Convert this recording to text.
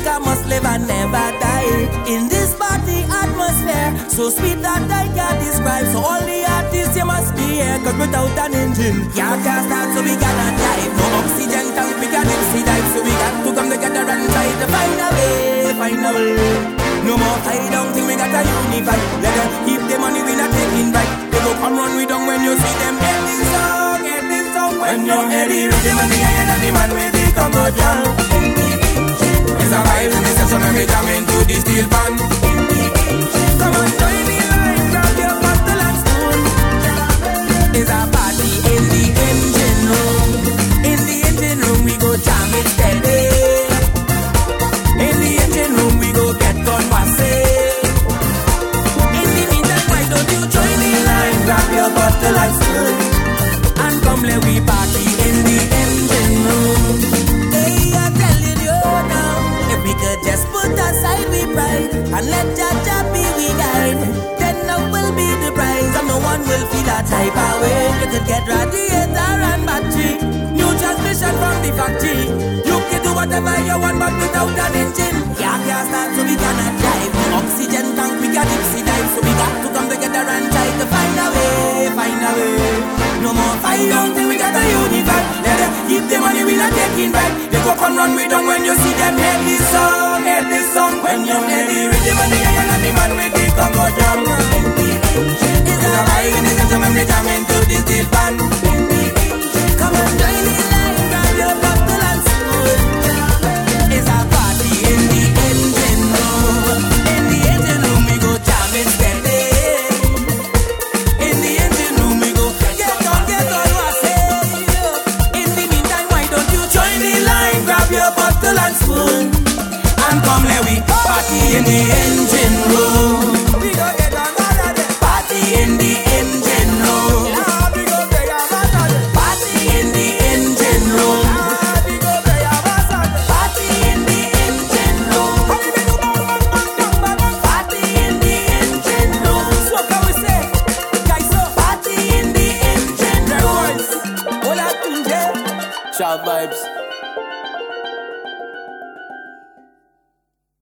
look, I must live and never die. In this party atmosphere, so sweet that I can't describe. So all the artists, you must be here, cause without an engine, y'all can't start, so we gotta dive. No oxygen tank, we got MC dive, so we got to come together and try to find a way, find a way. No more hide down, think we got a unify. Let them keep the money, we not taking right. They go come run, we down when you see them ending song, ending song. When, when you're heavy, rhythm and the iron and the man with the Congo jam. It's alright and we jam into the steel pan. Come join the line, grab your bottle and spoon. Party in the engine room. In the engine room, we go steady. In the engine room, we go. In the meantime, why don't you join the line, grab your bottle and spoon, and come let we we pride and let Jaja be we guide, then love will be the prize and no one will feel that type of way. You could get radiator and battery, new transmission from the factory. You can do whatever you want, but without an engine, When you come let we party in the engine room. We go get another day. Party in the engine room. we go play a Party in the engine room. we go play a Party in the engine room. Party in the engine room. So can we say, guys, so party in the engine room. Hola, tunje. Sharp vibes.